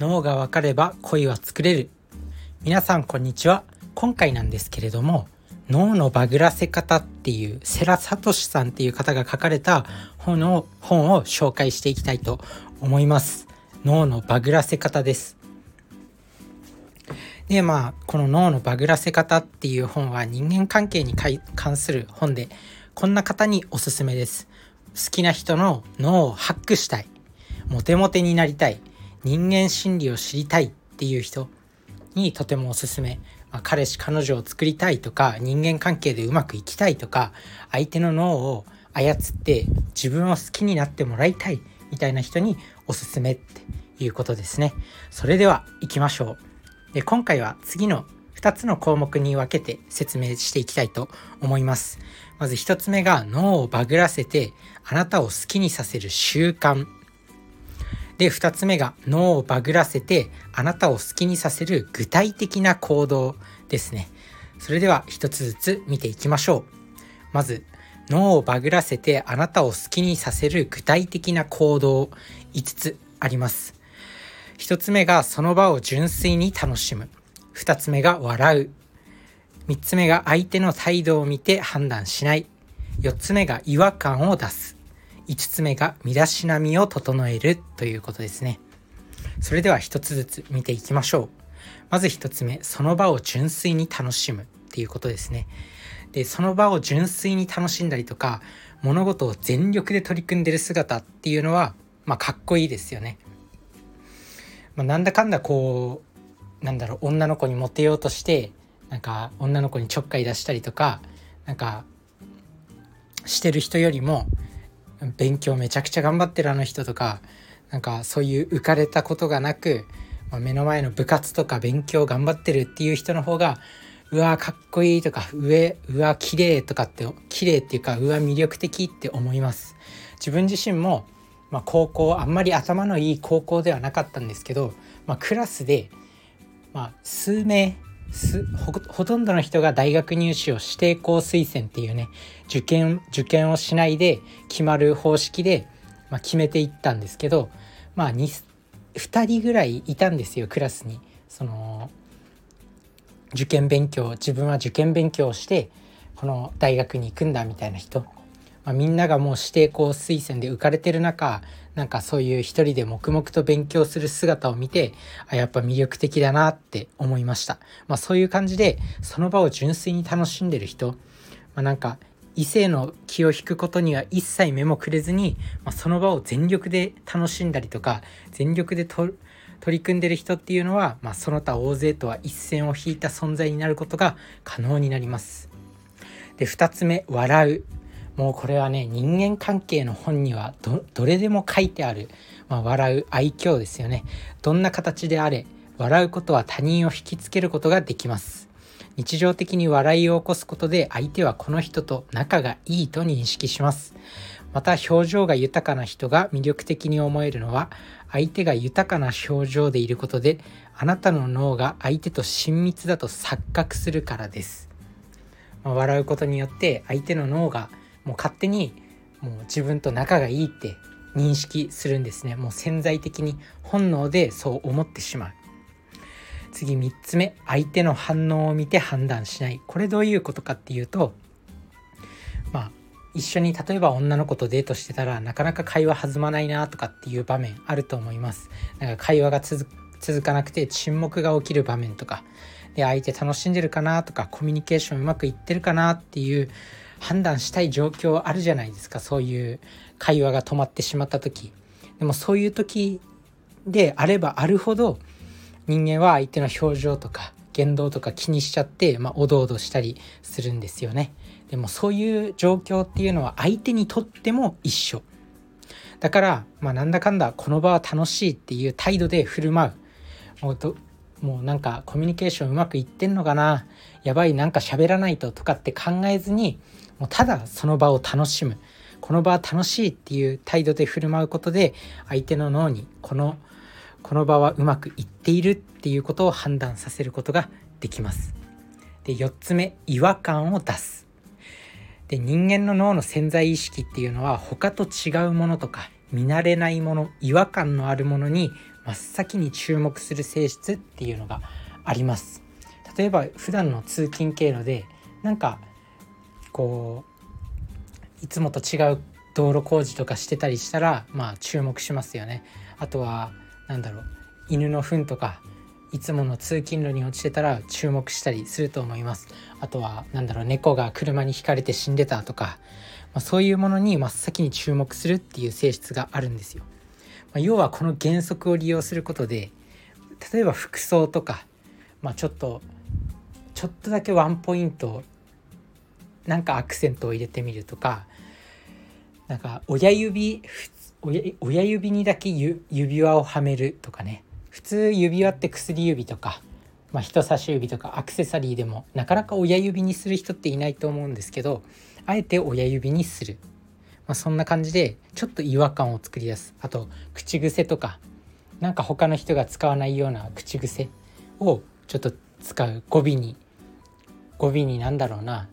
脳がわかれば恋は作れる。皆さんこんにちは。今回なんですけれども脳のバグらせ方っていう世良聡さんっていう方が書かれた本を本を紹介していきたいと思います。脳のバグらせ方です。でまあこの脳のバグらせ方っていう本は人間関係に関する本でこんな方におすすめです。好きな人の脳をハックしたい。モテモテになりたい。人間心理を知りたいっていう人にとてもおすすめ、まあ、彼氏彼女を作りたいとか人間関係でうまくいきたいとか相手の脳を操って自分を好きになってもらいたいみたいな人におすすめっていうことですね。それでは行きましょう。で今回は次の2つの項目に分けて説明していきたいと思います。まず1つ目が脳をバグらせてあなたを好きにさせる習慣。で、二つ目が脳をバグらせてあなたを好きにさせる具体的な行動ですね。それでは一つずつ見ていきましょう。まず、脳をバグらせてあなたを好きにさせる具体的な行動5つあります。1つ目がその場を純粋に楽しむ。2つ目が笑う。3つ目が相手の態度を見て判断しない。4つ目が違和感を出す。5つ目が身だしなみを整えるということですね。それでは1つずつ見ていきましょう。まず1つ目、その場を純粋に楽しむっていうことですね。で、その場を純粋に楽しんだりとか、物事を全力で取り組んでる姿っていうのは、まあ、かっこいいですよね。まあ、なんだかんだこう、なんだろう、女の子にモテようとして、なんか女の子にちょっかい出したりとか、なんか、してる人よりも、勉強めちゃくちゃ頑張ってるあの人とかなんかそういう浮かれたことがなく、まあ、目の前の部活とか勉強頑張ってるっていう人の方がうわかっこいいとか上うわ綺麗とかって綺麗っていうかうわ魅力的って思います。自分自身も、まあ、高校あんまり頭のいい高校ではなかったんですけど、まあ、クラスで、まあ、数名ほとんどの人が大学入試を指定校推薦っていうね受験受験をしないで決まる方式で、まあ、決めていったんですけどまあ 2, 2人ぐらいいたんですよクラスに。その受験勉強自分は受験勉強をしてこの大学に行くんだみたいな人、まあ、みんながもう指定校推薦で浮かれてる中なんかそういう一人で黙々と勉強する姿を見てあやっぱ魅力的だなって思いました、まあ、そういう感じでその場を純粋に楽しんでる人、まあ、なんか異性の気を引くことには一切目もくれずに、まあ、その場を全力で楽しんだりとか全力で取り組んでる人っていうのは、まあ、その他大勢とは一線を引いた存在になることが可能になります。で2つ目笑うもうこれはね人間関係の本にはどどれでも書いてある、まあ、笑う愛嬌ですよね。どんな形であれ笑うことは他人を引きつけることができます。日常的に笑いを起こすことで相手はこの人と仲がいいと認識します。また表情が豊かな人が魅力的に思えるのは相手が豊かな表情でいることであなたの脳が相手と親密だと錯覚するからです、まあ、笑うことによって相手の脳がもう勝手にもう自分と仲がいいって認識するんですね。もう潜在的に本能でそう思ってしまう。次3つ目。相手の反応を見て判断しない。これどういうことかっていうとまあ一緒に例えば女の子とデートしてたらなかなか会話弾まないなとかっていう場面あると思います。なんか会話が続かなくて沈黙が起きる場面とか。で相手楽しんでるかなとかコミュニケーションうまくいってるかなっていう判断したい状況あるじゃないですか。そういう会話が止まってしまった時。でもそういう時であればあるほど人間は相手の表情とか言動とか気にしちゃって、まあ、おどおどしたりするんですよね。でもそういう状況っていうのは相手にとっても一緒。だから、まあ、なんだかんだこの場は楽しいっていう態度で振る舞う。もうどもうなんかコミュニケーションうまくいってんのかな。やばいなんか喋らないととかって考えずにもうただその場を楽しむこの場は楽しいっていう態度で振る舞うことで相手の脳にこのこの場はうまくいっているっていうことを判断させることができます。で4つ目違和感を出す。で人間の脳の潜在意識っていうのは他と違うものとか見慣れないもの違和感のあるものに真っ先に注目する性質っていうのがあります例えば普段の通勤経路でなんかこういつもと違う道路工事とかしてたりしたらまあ注目しますよね。あとは何だろう犬の糞とかいつもの通勤路に落ちてたら注目したりすると思います。あとは何だろう猫が車にひかれて死んでたとか、まあ、そういうものに真っ先に注目するっていう性質があるんですよ、まあ、要はこの原則を利用することで例えば服装とか、まあ、ちょっとちょっとだけワンポイントなんかアクセントを入れてみるとかなんか親指親指にだけ指輪をはめるとかね。普通指輪って薬指とか、まあ、人差し指とかアクセサリーでもなかなか親指にする人っていないと思うんですけどあえて親指にする、まあ、そんな感じでちょっと違和感を作り出す。あと口癖とかなんか他の人が使わないような口癖をちょっと使う。語尾に語尾になんだろうな。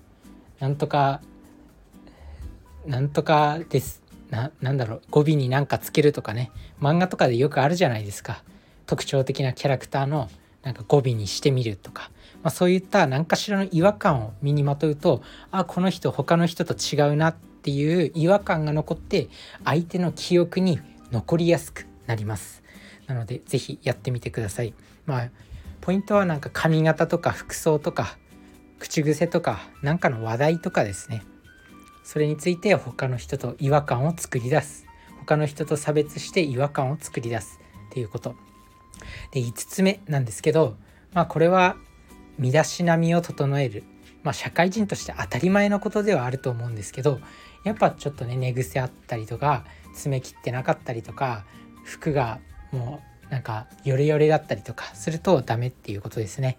なんとかなんとかです。ななんだろう。語尾に何かつけるとかね。漫画とかでよくあるじゃないですか。特徴的なキャラクターのなんか語尾にしてみるとか、まあ、そういった何かしらの違和感を身にまとうとあこの人他の人と違うなっていう違和感が残って相手の記憶に残りやすくなります。なので是非やってみてください。まあポイントはなんか髪型とか服装とか口癖とか何かの話題とかですね。それについて他の人と違和感を作り出す。他の人と差別して違和感を作り出すっていうこと。で5つ目なんですけどまあこれは身だしなみを整える。まあ社会人として当たり前のことではあると思うんですけどやっぱちょっとね寝癖あったりとか爪切ってなかったりとか服がもうなんかヨレヨレだったりとかするとダメっていうことですね。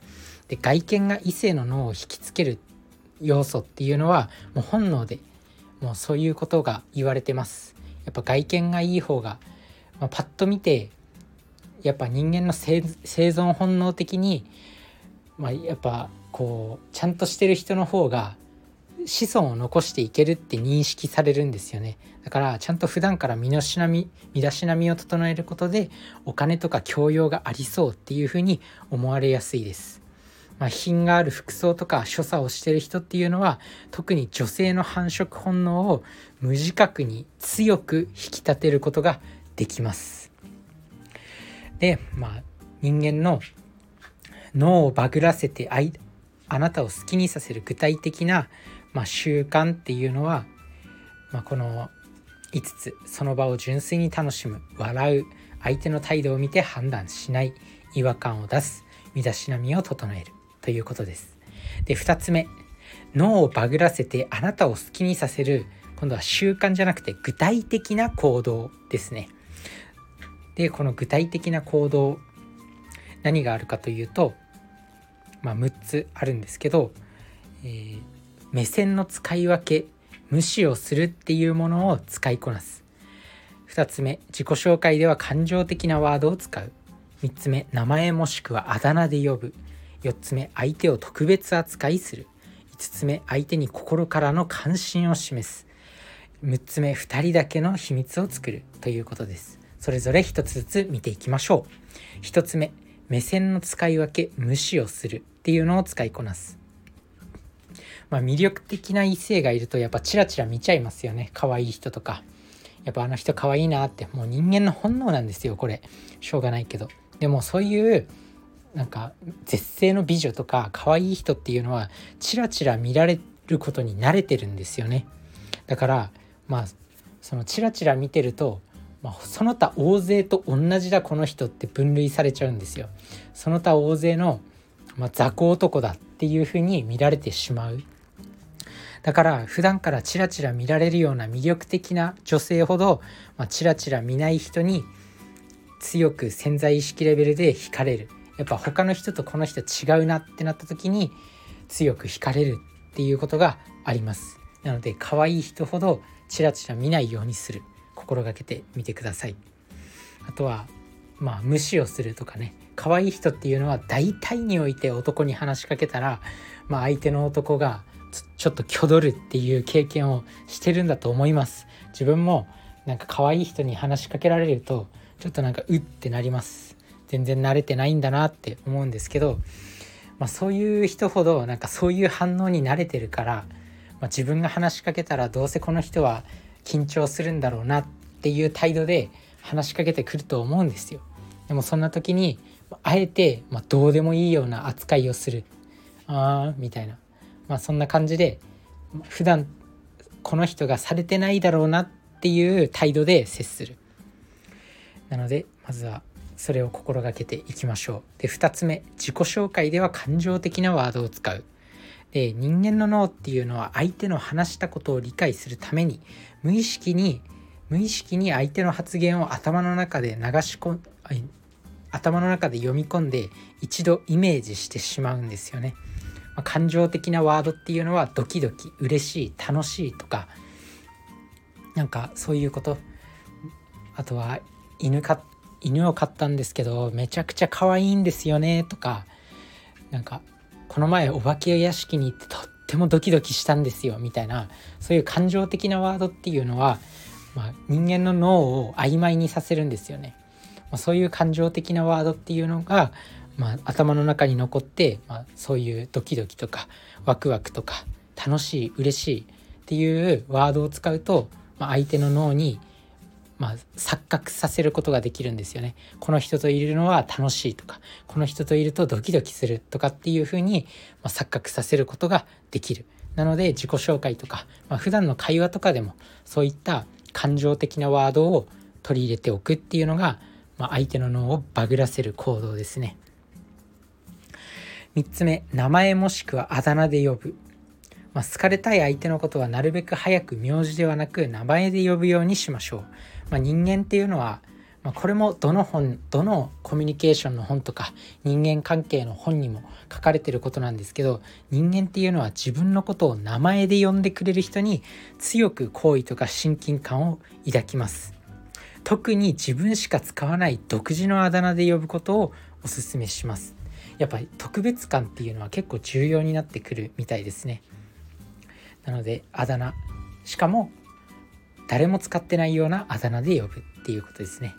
で外見が異性の脳を引きつける要素っていうのはもう本能でもうそういうことが言われてます。やっぱ外見がいい方が、まあ、パッと見てやっぱ人間の生存本能的に、まあ、やっぱこうちゃんとしてる人の方が子孫を残していけるって認識されるんですよね。だからちゃんと普段から身のしなみ身だしなみを整えることでお金とか教養がありそうっていうふうに思われやすいです。まあ、品がある服装とか所作をしてる人っていうのは特に女性の繁殖本能を無自覚に強く引き立てることができます。で、まあ、人間の脳をバグらせてあいあなたを好きにさせる具体的な、まあ、習慣っていうのは、まあ、この5つその場を純粋に楽しむ笑う相手の態度を見て判断しない違和感を出す身だしなみを整えるということです。で2つ目。脳をバグらせてあなたを好きにさせる。今度は習慣じゃなくて具体的な行動ですね。でこの具体的な行動何があるかというと、まあ、6つあるんですけど、えー、目線の使い分け無視をするっていうものを使いこなす。2つ目。自己紹介では感情的なワードを使う。3つ目。名前もしくはあだ名で呼ぶ。4つ目相手を特別扱いする。5つ目相手に心からの関心を示す。6つ目2人だけの秘密を作るということです。それぞれ1つずつ見ていきましょう。1つ目目線の使い分け無視をするっていうのを使いこなす。まあ、魅力的な異性がいるとやっぱチラチラ見ちゃいますよね。可愛い人とか。やっぱあの人可愛いなって。もう人間の本能なんですよこれ。しょうがないけど。でもそういうなんか絶世の美女とか可愛い人っていうのはチラチラ見られることに慣れてるんですよね。だからまあそのチラチラ見てると、まあ、その他大勢と同じだこの人って分類されちゃうんですよ。その他大勢の、まあ、雑魚男だっていうふうに見られてしまう。だから普段からチラチラ見られるような魅力的な女性ほど、まあ、チラチラ見ない人に強く潜在意識レベルで惹かれる。やっぱ他の人とこの人違うなってなった時に強く惹かれるっていうことがあります。なので可愛い人ほどチラチラ見ないようにする。心がけてみてください。あとはまあ無視をするとかね。可愛い人っていうのは大体において男に話しかけたら、まあ、相手の男がちょっと挙取るっていう経験をしてるんだと思います。自分もなんか可愛い人に話しかけられるとちょっとなんかうってなります。全然慣れてないんだなって思うんですけど、まあ、そういう人ほどなんかそういう反応に慣れてるから、まあ、自分が話しかけたらどうせこの人は緊張するんだろうなっていう態度で話しかけてくると思うんですよ。でもそんな時にあえて、まあ、どうでもいいような扱いをする。あーみたいな、まあ、そんな感じで普段この人がされてないだろうなっていう態度で接する。なのでまずはそれを心がけていきましょう。で2つ目自己紹介では感情的なワードを使う。で人間の脳っていうのは相手の話したことを理解するために無意識に無意識に相手の発言を頭の中で流し込ん頭の中で読み込んで一度イメージしてしまうんですよね。まあ、感情的なワードっていうのはドキドキ嬉しい楽しいとかなんかそういうこと。あとは犬か犬を飼ったんですけどめちゃくちゃ可愛いんですよねとかなんかこの前お化け屋敷に行ってとってもドキドキしたんですよみたいなそういう感情的なワードっていうのは、まあ、人間の脳を曖昧にさせるんですよね。まあ、そういう感情的なワードっていうのが、まあ、頭の中に残って、まあ、そういうドキドキとかワクワクとか楽しい嬉しいっていうワードを使うと、まあ、相手の脳にまあ、錯覚させることができるんですよね。この人といるのは楽しいとかこの人といるとドキドキするとかっていうふうに、まあ、錯覚させることができる。なので自己紹介とか、まあ、普段の会話とかでもそういった感情的なワードを取り入れておくっていうのが、まあ、相手の脳をバグらせる行動ですね。3つ目名前もしくはあだ名で呼ぶまあ、好かれたい相手のことはなるべく早く名字ではなく名前で呼ぶようにしましょう。まあ、人間っていうのは、まあ、これもどの本どのコミュニケーションの本とか人間関係の本にも書かれてることなんですけど人間っていうのは自分のことを名前で呼んでくれる人に強く好意とか親近感を抱きます。特に自分しか使わない独自のあだ名で呼ぶことをおすすめします。やっぱり特別感っていうのは結構重要になってくるみたいですね。なのであだ名しかも誰も使ってないようなあだ名で呼ぶっていうことですね。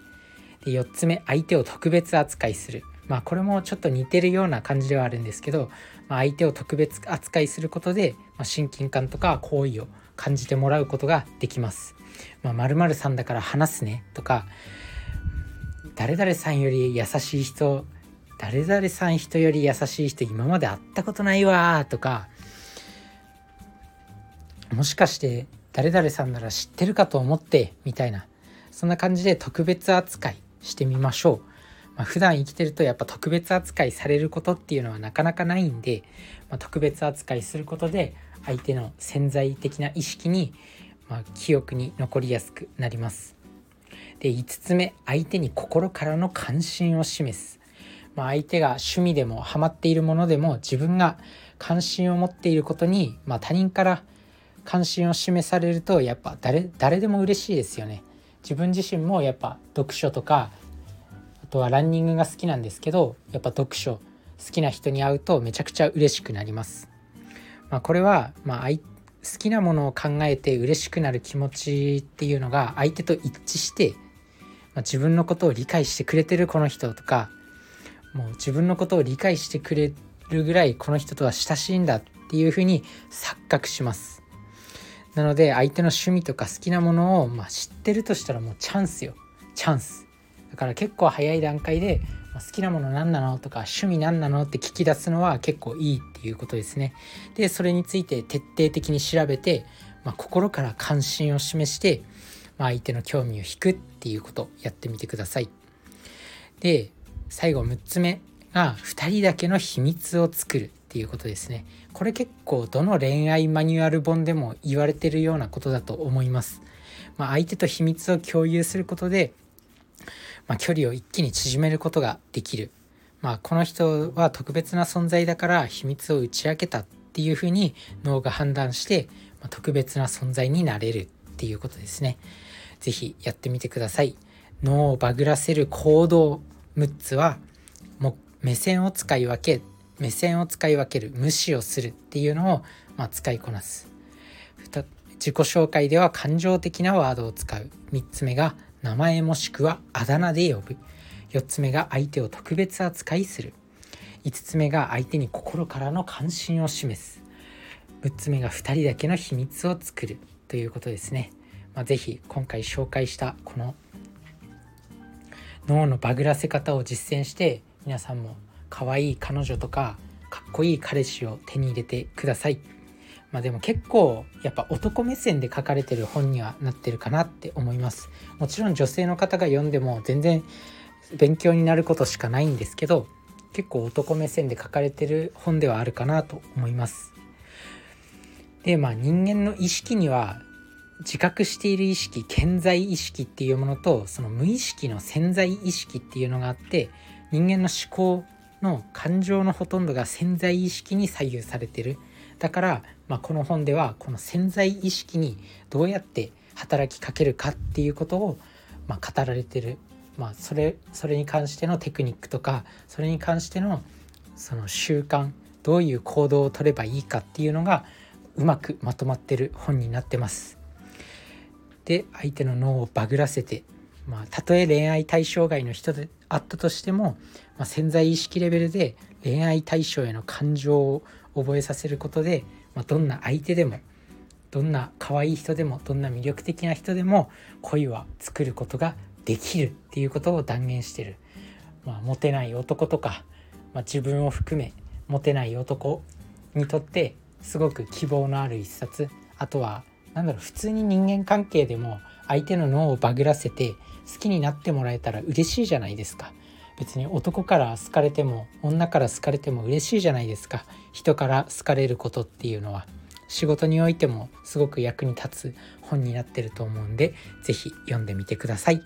で4つ目相手を特別扱いする。まあこれもちょっと似てるような感じではあるんですけど、まあ、相手を特別扱いすることで、まあ、親近感とか好意を感じてもらうことができます。まあ、〇〇さんだから話すねとか誰々さんより優しい人誰々さん人より優しい人今まで会ったことないわとかもしかして誰々さんなら知ってるかと思ってみたいなそんな感じで特別扱いしてみましょう。まあ、普段生きてるとやっぱ特別扱いされることっていうのはなかなかないんで、まあ、特別扱いすることで相手の潜在的な意識に、まあ、記憶に残りやすくなります。で5つ目相手に心からの関心を示す。まあ、相手が趣味でもハマっているものでも自分が関心を持っていることに、まあ、他人から関心を示されるとやっぱ誰誰でも嬉しいですよね。自分自身もやっぱ読書とかあとはランニングが好きなんですけどやっぱ読書好きな人に会うとめちゃくちゃ嬉しくなります。まあ、これは、まあ、好きなものを考えて嬉しくなる気持ちっていうのが相手と一致して、まあ、自分のことを理解してくれてるこの人とかもう自分のことを理解してくれるぐらいこの人とは親しいんだっていうふうに錯覚します。なので相手の趣味とか好きなものを、まあ、知ってるとしたらもうチャンスよ。チャンス。だから結構早い段階で、まあ、好きなもの何なのとか趣味何なのって聞き出すのは結構いいっていうことですね。でそれについて徹底的に調べて、まあ、心から関心を示して、まあ、相手の興味を引くっていうことやってみてください。で最後6つ目が2人だけの秘密を作る。っていうことですね。これ結構どの恋愛マニュアル本でも言われてるようなことだと思います、まあ、相手と秘密を共有することで、まあ、距離を一気に縮めることができる。まあこの人は特別な存在だから秘密を打ち明けたっていうふうに脳が判断して、まあ、特別な存在になれるっていうことですね。是非やってみてください。脳をバグらせる行動6つは目線を使い分け目線を使い分ける無視をするっていうのを、まあ、使いこなす。自己紹介では感情的なワードを使う。3つ目が名前もしくはあだ名で呼ぶ。4つ目が相手を特別扱いする。5つ目が相手に心からの関心を示す。6つ目が2人だけの秘密を作る。ということですね、まあ、是非今回紹介したこの脳のバグらせ方を実践して皆さんも可愛い彼女とかかっこいい彼氏を手に入れてください。まあでも結構やっぱ男目線で書かれてる本にはなってるかなって思います。もちろん女性の方が読んでも全然勉強になることしかないんですけど結構男目線で書かれてる本ではあるかなと思います。でまあ人間の意識には自覚している意識健在意識っていうものとその無意識の潜在意識っていうのがあって人間の思考の感情のほとんどが潜在意識に左右されてるだから、まあ、この本ではこの潜在意識にどうやって働きかけるかっていうことを、まあ、語られてる、まあ、それそれに関してのテクニックとかそれに関してのその習慣どういう行動をとればいいかっていうのがうまくまとまってる本になってます。で相手の脳をバグらせてまあ、たとえ恋愛対象外の人であったとしても、まあ、潜在意識レベルで恋愛対象への感情を覚えさせることで、まあ、どんな相手でもどんな可愛い人でもどんな魅力的な人でも恋は作ることができるっていうことを断言してる、まあ、モテない男とか、まあ、自分を含めモテない男にとってすごく希望のある一冊。あとは何だろう普通に人間関係でも相手の脳をバグらせて好きになってもらえたら嬉しいじゃないですか。別に男から好かれても女から好かれても嬉しいじゃないですか。人から好かれることっていうのは。仕事においてもすごく役に立つ本になってると思うんで是非読んでみてください。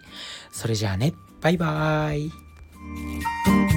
それじゃあね。バイバーイ。